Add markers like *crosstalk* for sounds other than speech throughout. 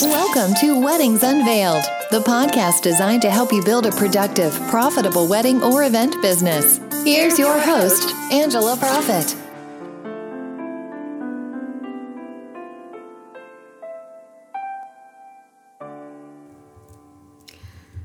Welcome to Weddings Unveiled, the podcast designed to help you build a productive, profitable wedding or event business. Here's your host, Angela Proffitt.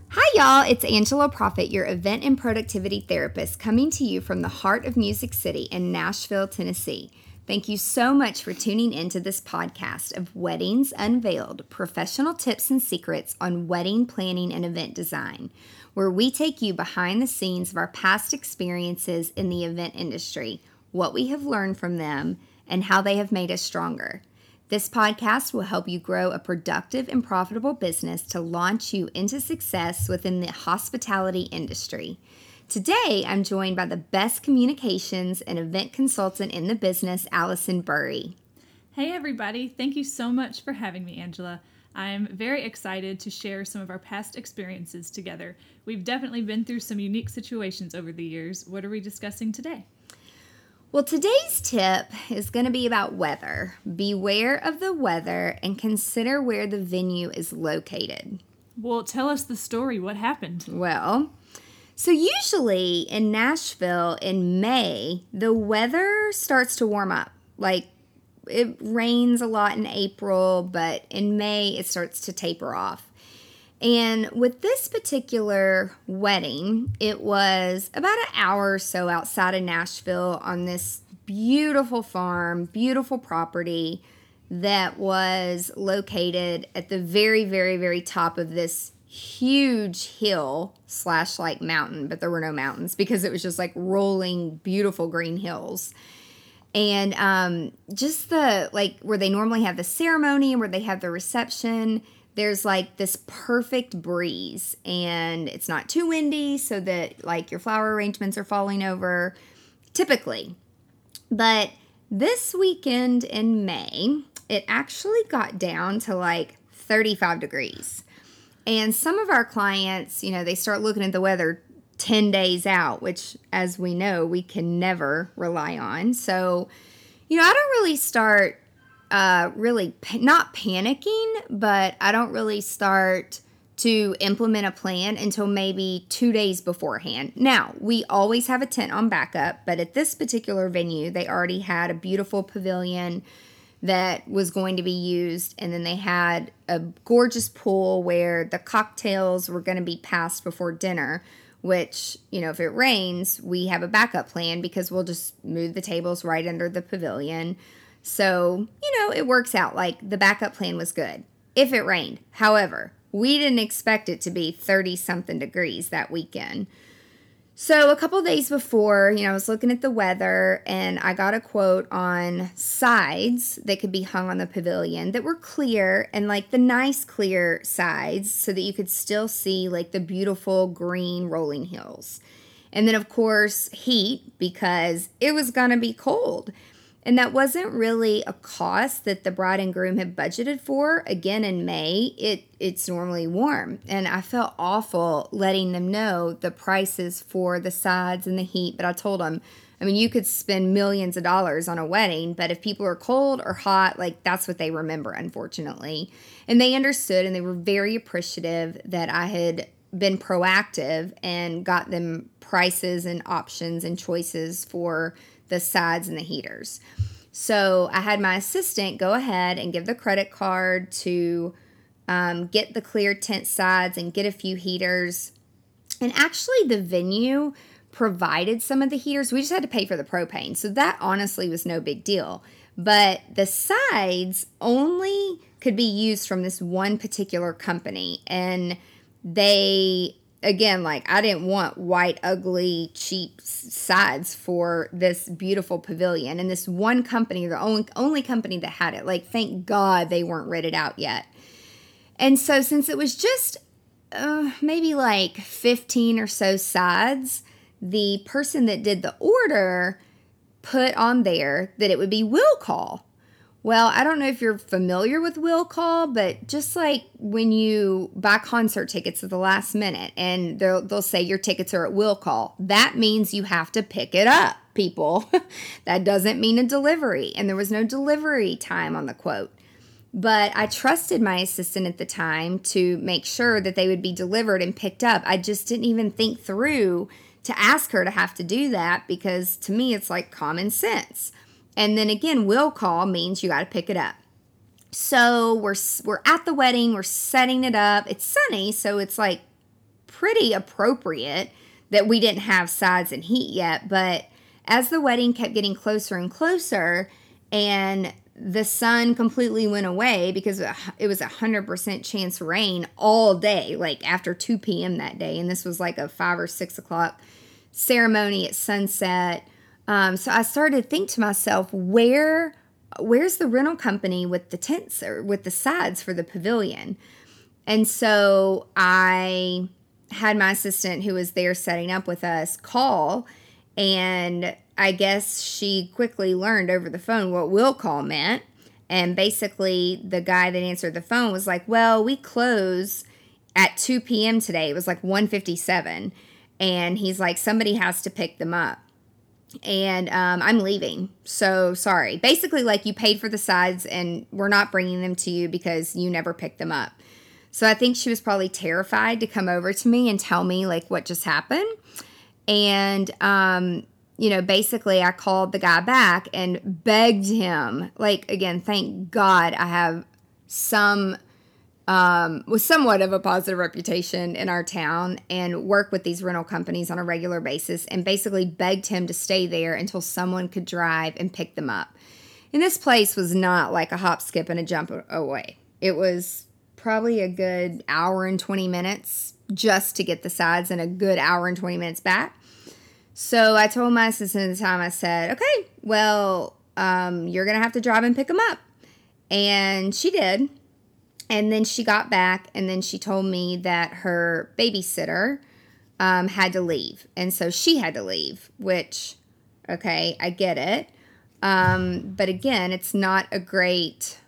Hi, y'all. It's Angela Proffitt, your event and productivity therapist, coming to you from the heart of Music City in Nashville, Tennessee. Thank you so much for tuning into this podcast of Weddings Unveiled professional tips and secrets on wedding planning and event design, where we take you behind the scenes of our past experiences in the event industry, what we have learned from them, and how they have made us stronger. This podcast will help you grow a productive and profitable business to launch you into success within the hospitality industry. Today, I'm joined by the best communications and event consultant in the business, Allison Burry. Hey, everybody. Thank you so much for having me, Angela. I'm very excited to share some of our past experiences together. We've definitely been through some unique situations over the years. What are we discussing today? Well, today's tip is going to be about weather. Beware of the weather and consider where the venue is located. Well, tell us the story. What happened? Well, so, usually in Nashville in May, the weather starts to warm up. Like it rains a lot in April, but in May it starts to taper off. And with this particular wedding, it was about an hour or so outside of Nashville on this beautiful farm, beautiful property that was located at the very, very, very top of this huge hill slash like mountain, but there were no mountains because it was just like rolling beautiful green hills. And um, just the like where they normally have the ceremony and where they have the reception, there's like this perfect breeze and it's not too windy so that like your flower arrangements are falling over typically. But this weekend in May, it actually got down to like 35 degrees. And some of our clients, you know, they start looking at the weather 10 days out, which, as we know, we can never rely on. So, you know, I don't really start uh, really pa- not panicking, but I don't really start to implement a plan until maybe two days beforehand. Now, we always have a tent on backup, but at this particular venue, they already had a beautiful pavilion that was going to be used. And then they had a gorgeous pool where the cocktails were going to be passed before dinner, which, you know, if it rains, we have a backup plan because we'll just move the tables right under the pavilion. So, you know, it works out like the backup plan was good if it rained. However, we didn't expect it to be 30 something degrees that weekend. So, a couple days before, you know, I was looking at the weather and I got a quote on sides that could be hung on the pavilion that were clear and like the nice clear sides so that you could still see like the beautiful green rolling hills. And then, of course, heat because it was going to be cold. And that wasn't really a cost that the bride and groom had budgeted for. Again, in May, it it's normally warm, and I felt awful letting them know the prices for the sides and the heat. But I told them, I mean, you could spend millions of dollars on a wedding, but if people are cold or hot, like that's what they remember, unfortunately. And they understood, and they were very appreciative that I had been proactive and got them prices and options and choices for the sides and the heaters. So I had my assistant go ahead and give the credit card to um, get the clear tent sides and get a few heaters. And actually, the venue provided some of the heaters. We just had to pay for the propane. So that honestly was no big deal. But the sides only could be used from this one particular company. And they again, like I didn't want white, ugly, cheap sides for this beautiful pavilion. And this one company, the only only company that had it, like thank God they weren't rented out yet. And so since it was just uh, maybe like 15 or so sides, the person that did the order put on there that it would be will call. Well, I don't know if you're familiar with will call, but just like when you buy concert tickets at the last minute and they'll, they'll say your tickets are at will call, that means you have to pick it up, people. *laughs* that doesn't mean a delivery. And there was no delivery time on the quote. But I trusted my assistant at the time to make sure that they would be delivered and picked up. I just didn't even think through to ask her to have to do that because to me it's like common sense. And then again, will call means you got to pick it up. So we're we're at the wedding, we're setting it up. It's sunny, so it's like pretty appropriate that we didn't have sides and heat yet, but as the wedding kept getting closer and closer and the sun completely went away because it was a 100% chance rain all day like after 2 p.m that day and this was like a 5 or 6 o'clock ceremony at sunset um, so i started to think to myself where where's the rental company with the tents or with the sides for the pavilion and so i had my assistant who was there setting up with us call and I guess she quickly learned over the phone what will call meant. And basically, the guy that answered the phone was like, Well, we close at 2 p.m. today. It was like 157. And he's like, Somebody has to pick them up. And um, I'm leaving. So sorry. Basically, like you paid for the sides and we're not bringing them to you because you never picked them up. So I think she was probably terrified to come over to me and tell me like what just happened. And, um, you know, basically, I called the guy back and begged him. Like, again, thank God I have some, um, with somewhat of a positive reputation in our town and work with these rental companies on a regular basis and basically begged him to stay there until someone could drive and pick them up. And this place was not like a hop, skip, and a jump away. It was probably a good hour and 20 minutes just to get the sides and a good hour and 20 minutes back. So I told my assistant at the time, I said, okay, well, um, you're going to have to drive and pick them up. And she did. And then she got back and then she told me that her babysitter um, had to leave. And so she had to leave, which, okay, I get it. Um, but again, it's not a great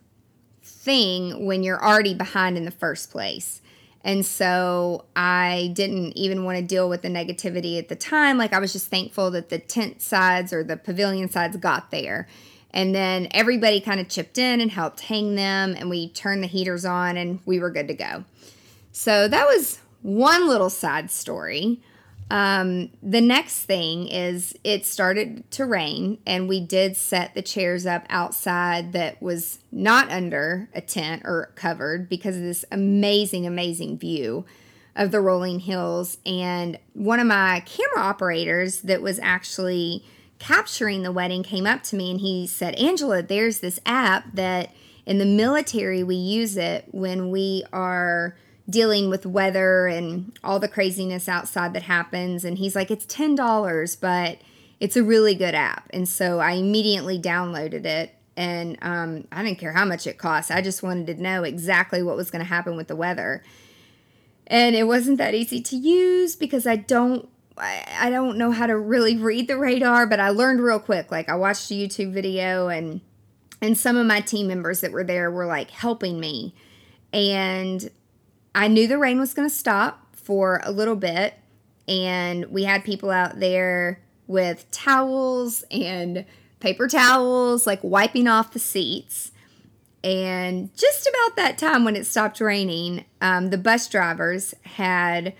thing when you're already behind in the first place. And so I didn't even want to deal with the negativity at the time. Like I was just thankful that the tent sides or the pavilion sides got there. And then everybody kind of chipped in and helped hang them, and we turned the heaters on and we were good to go. So that was one little side story. Um, the next thing is it started to rain, and we did set the chairs up outside that was not under a tent or covered because of this amazing, amazing view of the rolling hills. And one of my camera operators that was actually capturing the wedding came up to me and he said, Angela, there's this app that in the military we use it when we are dealing with weather and all the craziness outside that happens. And he's like, it's $10, but it's a really good app. And so I immediately downloaded it. And um, I didn't care how much it cost. I just wanted to know exactly what was going to happen with the weather. And it wasn't that easy to use because I don't I don't know how to really read the radar, but I learned real quick. Like I watched a YouTube video and and some of my team members that were there were like helping me. And I knew the rain was going to stop for a little bit, and we had people out there with towels and paper towels, like wiping off the seats. And just about that time when it stopped raining, um, the bus drivers had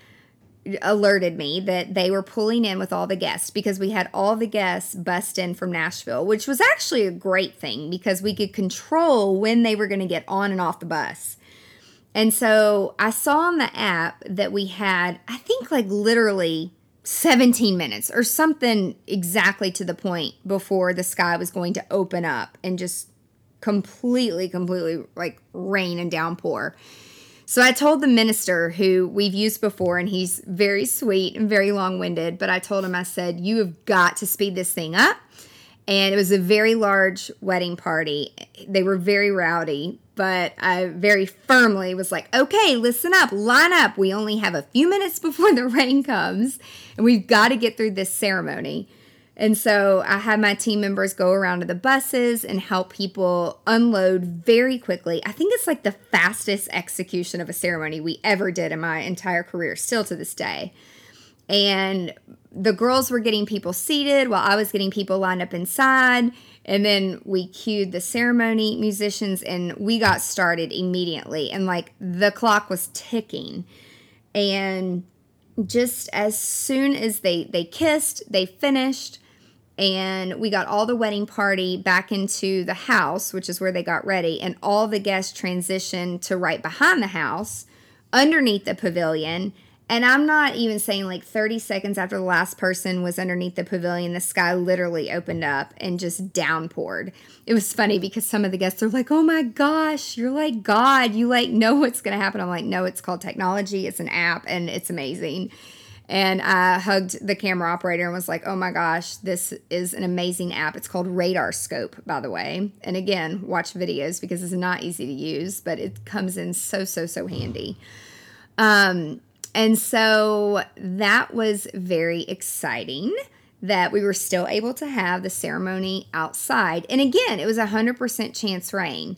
alerted me that they were pulling in with all the guests because we had all the guests bust in from Nashville, which was actually a great thing because we could control when they were going to get on and off the bus. And so I saw on the app that we had, I think, like literally 17 minutes or something exactly to the point before the sky was going to open up and just completely, completely like rain and downpour. So I told the minister who we've used before, and he's very sweet and very long winded, but I told him, I said, You have got to speed this thing up. And it was a very large wedding party. They were very rowdy, but I very firmly was like, okay, listen up, line up. We only have a few minutes *laughs* before the rain comes, and we've got to get through this ceremony. And so I had my team members go around to the buses and help people unload very quickly. I think it's like the fastest execution of a ceremony we ever did in my entire career, still to this day. And the girls were getting people seated while I was getting people lined up inside. And then we cued the ceremony musicians and we got started immediately. And like the clock was ticking. And just as soon as they they kissed, they finished and we got all the wedding party back into the house, which is where they got ready, and all the guests transitioned to right behind the house underneath the pavilion and I'm not even saying like 30 seconds after the last person was underneath the pavilion, the sky literally opened up and just downpoured. It was funny because some of the guests are like, oh my gosh, you're like God. You like know what's to happen. I'm like, no, it's called technology. It's an app and it's amazing. And I hugged the camera operator and was like, oh my gosh, this is an amazing app. It's called RadarScope, by the way. And again, watch videos because it's not easy to use, but it comes in so, so, so handy. Um, and so that was very exciting that we were still able to have the ceremony outside. And again, it was a 100% chance rain.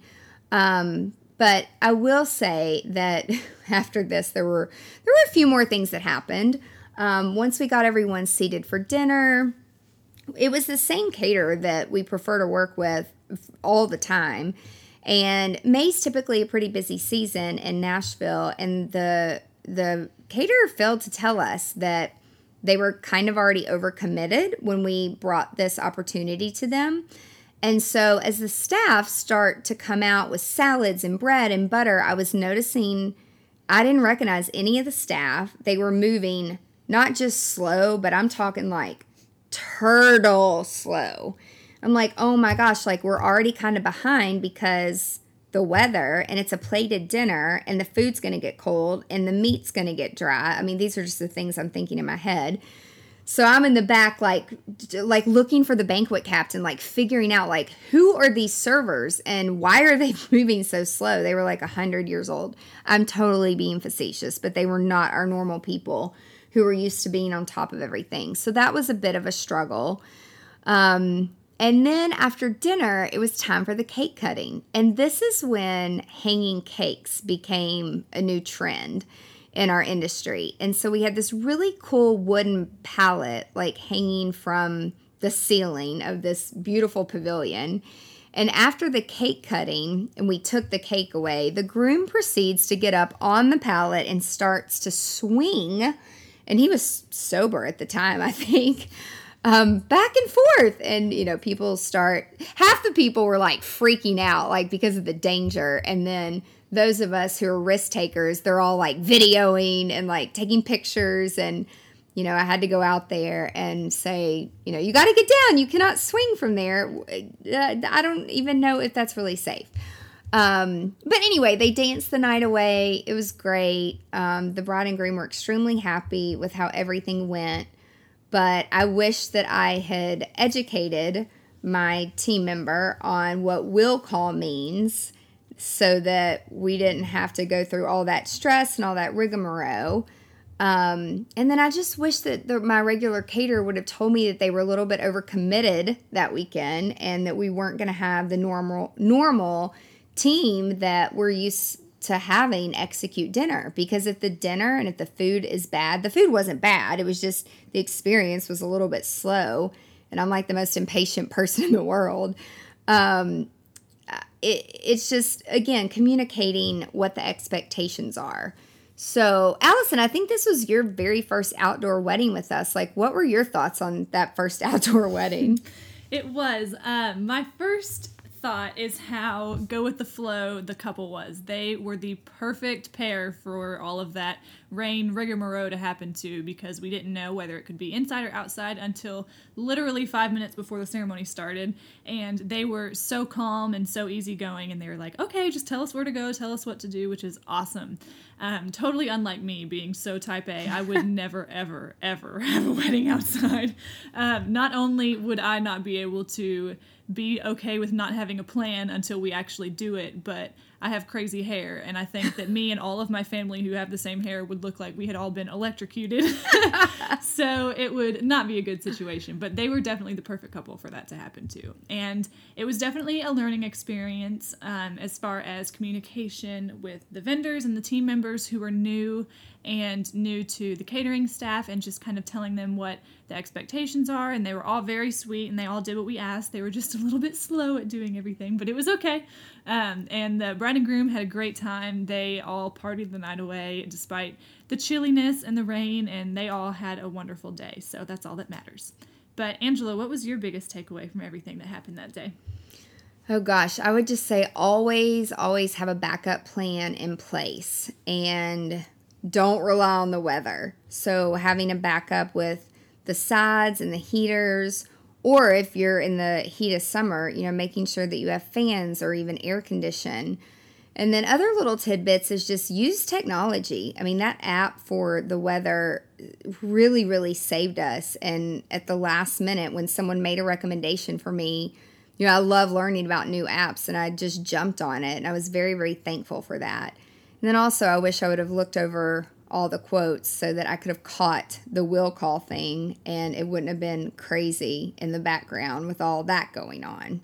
Um, but I will say that *laughs* after this, there were there were a few more things that happened. Um, once we got everyone seated for dinner, it was the same caterer that we prefer to work with all the time. And May's typically a pretty busy season in Nashville, and the the caterer failed to tell us that they were kind of already overcommitted when we brought this opportunity to them. And so, as the staff start to come out with salads and bread and butter, I was noticing I didn't recognize any of the staff. They were moving not just slow, but I'm talking like turtle slow. I'm like, oh my gosh, like we're already kind of behind because the weather and it's a plated dinner and the food's going to get cold and the meat's going to get dry. I mean, these are just the things I'm thinking in my head. So I'm in the back like like looking for the banquet captain like figuring out like who are these servers and why are they *laughs* moving so slow? They were like 100 years old. I'm totally being facetious, but they were not our normal people who were used to being on top of everything. So that was a bit of a struggle. Um and then after dinner, it was time for the cake cutting. And this is when hanging cakes became a new trend in our industry. And so we had this really cool wooden pallet like hanging from the ceiling of this beautiful pavilion. And after the cake cutting and we took the cake away, the groom proceeds to get up on the pallet and starts to swing. And he was sober at the time, I think um, back and forth. And, you know, people start, half the people were like freaking out, like because of the danger. And then those of us who are risk takers, they're all like videoing and like taking pictures. And, you know, I had to go out there and say, you know, you got to get down. You cannot swing from there. Uh, I don't even know if that's really safe. Um, but anyway, they danced the night away. It was great. Um, the bride and groom were extremely happy with how everything went but I wish that I had educated my team member on what will call means so that we didn't have to go through all that stress and all that rigmarole. Um, and then I just wish that the, my regular caterer would have told me that they were a little bit overcommitted that weekend and that we weren't going to have the normal normal team that we're used to having execute dinner because if the dinner and if the food is bad, the food wasn't bad. It was just the experience was a little bit slow. And I'm like the most impatient *laughs* person in the world. Um, it, it's just, again, communicating what the expectations are. So, Allison, I think this was your very first outdoor wedding with us. Like, what were your thoughts on that first *laughs* outdoor wedding? It was uh, my first thought is how go with the flow the couple was. They were the perfect pair for all of that rain rigmarole to happen to because we didn't know whether it could be inside or outside until literally five minutes before the ceremony started. And they were so calm and so easygoing, and they were like, okay, just tell us where to go, tell us what to do, which is awesome. Um, totally unlike me being so type A. I would *laughs* never, ever, ever have a wedding *laughs* outside. Um, not only would I not be able to be okay with not having a plan until we actually do it. But I have crazy hair, and I think that me and all of my family who have the same hair would look like we had all been electrocuted. *laughs* so it would not be a good situation. But they were definitely the perfect couple for that to happen to. And it was definitely a learning experience um, as far as communication with the vendors and the team members who were new and new to the catering staff and just kind of telling them what the expectations are. And they were all very sweet and they all did what we asked. They were just a little bit slow at doing everything, but it was okay. Um, and the bride and groom had a great time. They all partied the night away despite the chilliness and the rain, and they all had a wonderful day. So that's all that matters. But Angela, what was your biggest takeaway from everything that happened that day? Oh gosh, I would just say always, always have a backup plan in place and don't rely on the weather. So, having a backup with the sides and the heaters, or if you're in the heat of summer, you know, making sure that you have fans or even air condition. And then other little tidbits is just use technology. I mean, that app for the weather really, really saved us. And at the last minute, when someone made a recommendation for me, you know, I love learning about new apps and I just jumped on it. And I was very, very thankful for that. And then also, I wish I would have looked over all the quotes so that I could have caught the will call thing and it wouldn't have been crazy in the background with all that going on.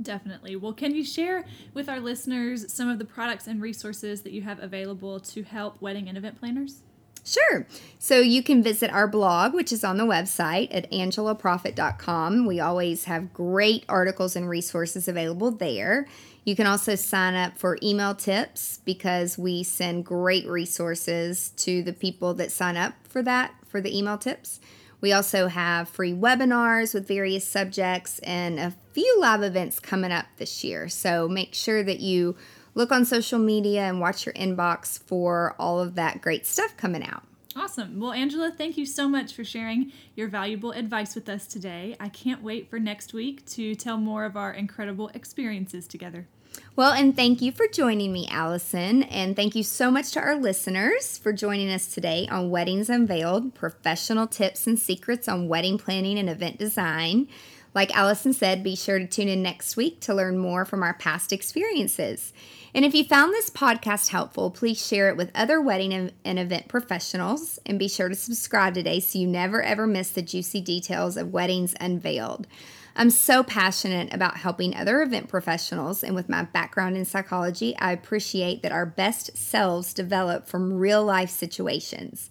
Definitely. Well, can you share with our listeners some of the products and resources that you have available to help wedding and event planners? Sure. So you can visit our blog, which is on the website at angelaproffitt.com. We always have great articles and resources available there. You can also sign up for email tips because we send great resources to the people that sign up for that, for the email tips. We also have free webinars with various subjects and a few live events coming up this year. So make sure that you look on social media and watch your inbox for all of that great stuff coming out. Awesome. Well, Angela, thank you so much for sharing your valuable advice with us today. I can't wait for next week to tell more of our incredible experiences together. Well, and thank you for joining me, Allison. And thank you so much to our listeners for joining us today on Weddings Unveiled professional tips and secrets on wedding planning and event design. Like Allison said, be sure to tune in next week to learn more from our past experiences. And if you found this podcast helpful, please share it with other wedding and event professionals. And be sure to subscribe today so you never ever miss the juicy details of Weddings Unveiled. I'm so passionate about helping other event professionals, and with my background in psychology, I appreciate that our best selves develop from real life situations.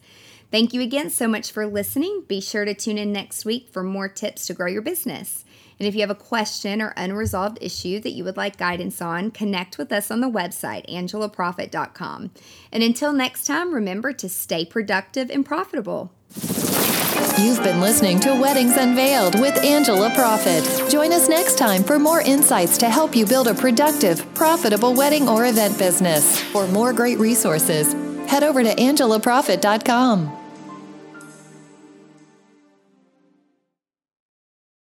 Thank you again so much for listening. Be sure to tune in next week for more tips to grow your business. And if you have a question or unresolved issue that you would like guidance on, connect with us on the website, angelaproffitt.com. And until next time, remember to stay productive and profitable. You've been listening to Weddings Unveiled with Angela Proffitt. Join us next time for more insights to help you build a productive, profitable wedding or event business. For more great resources, head over to angelaproffitt.com.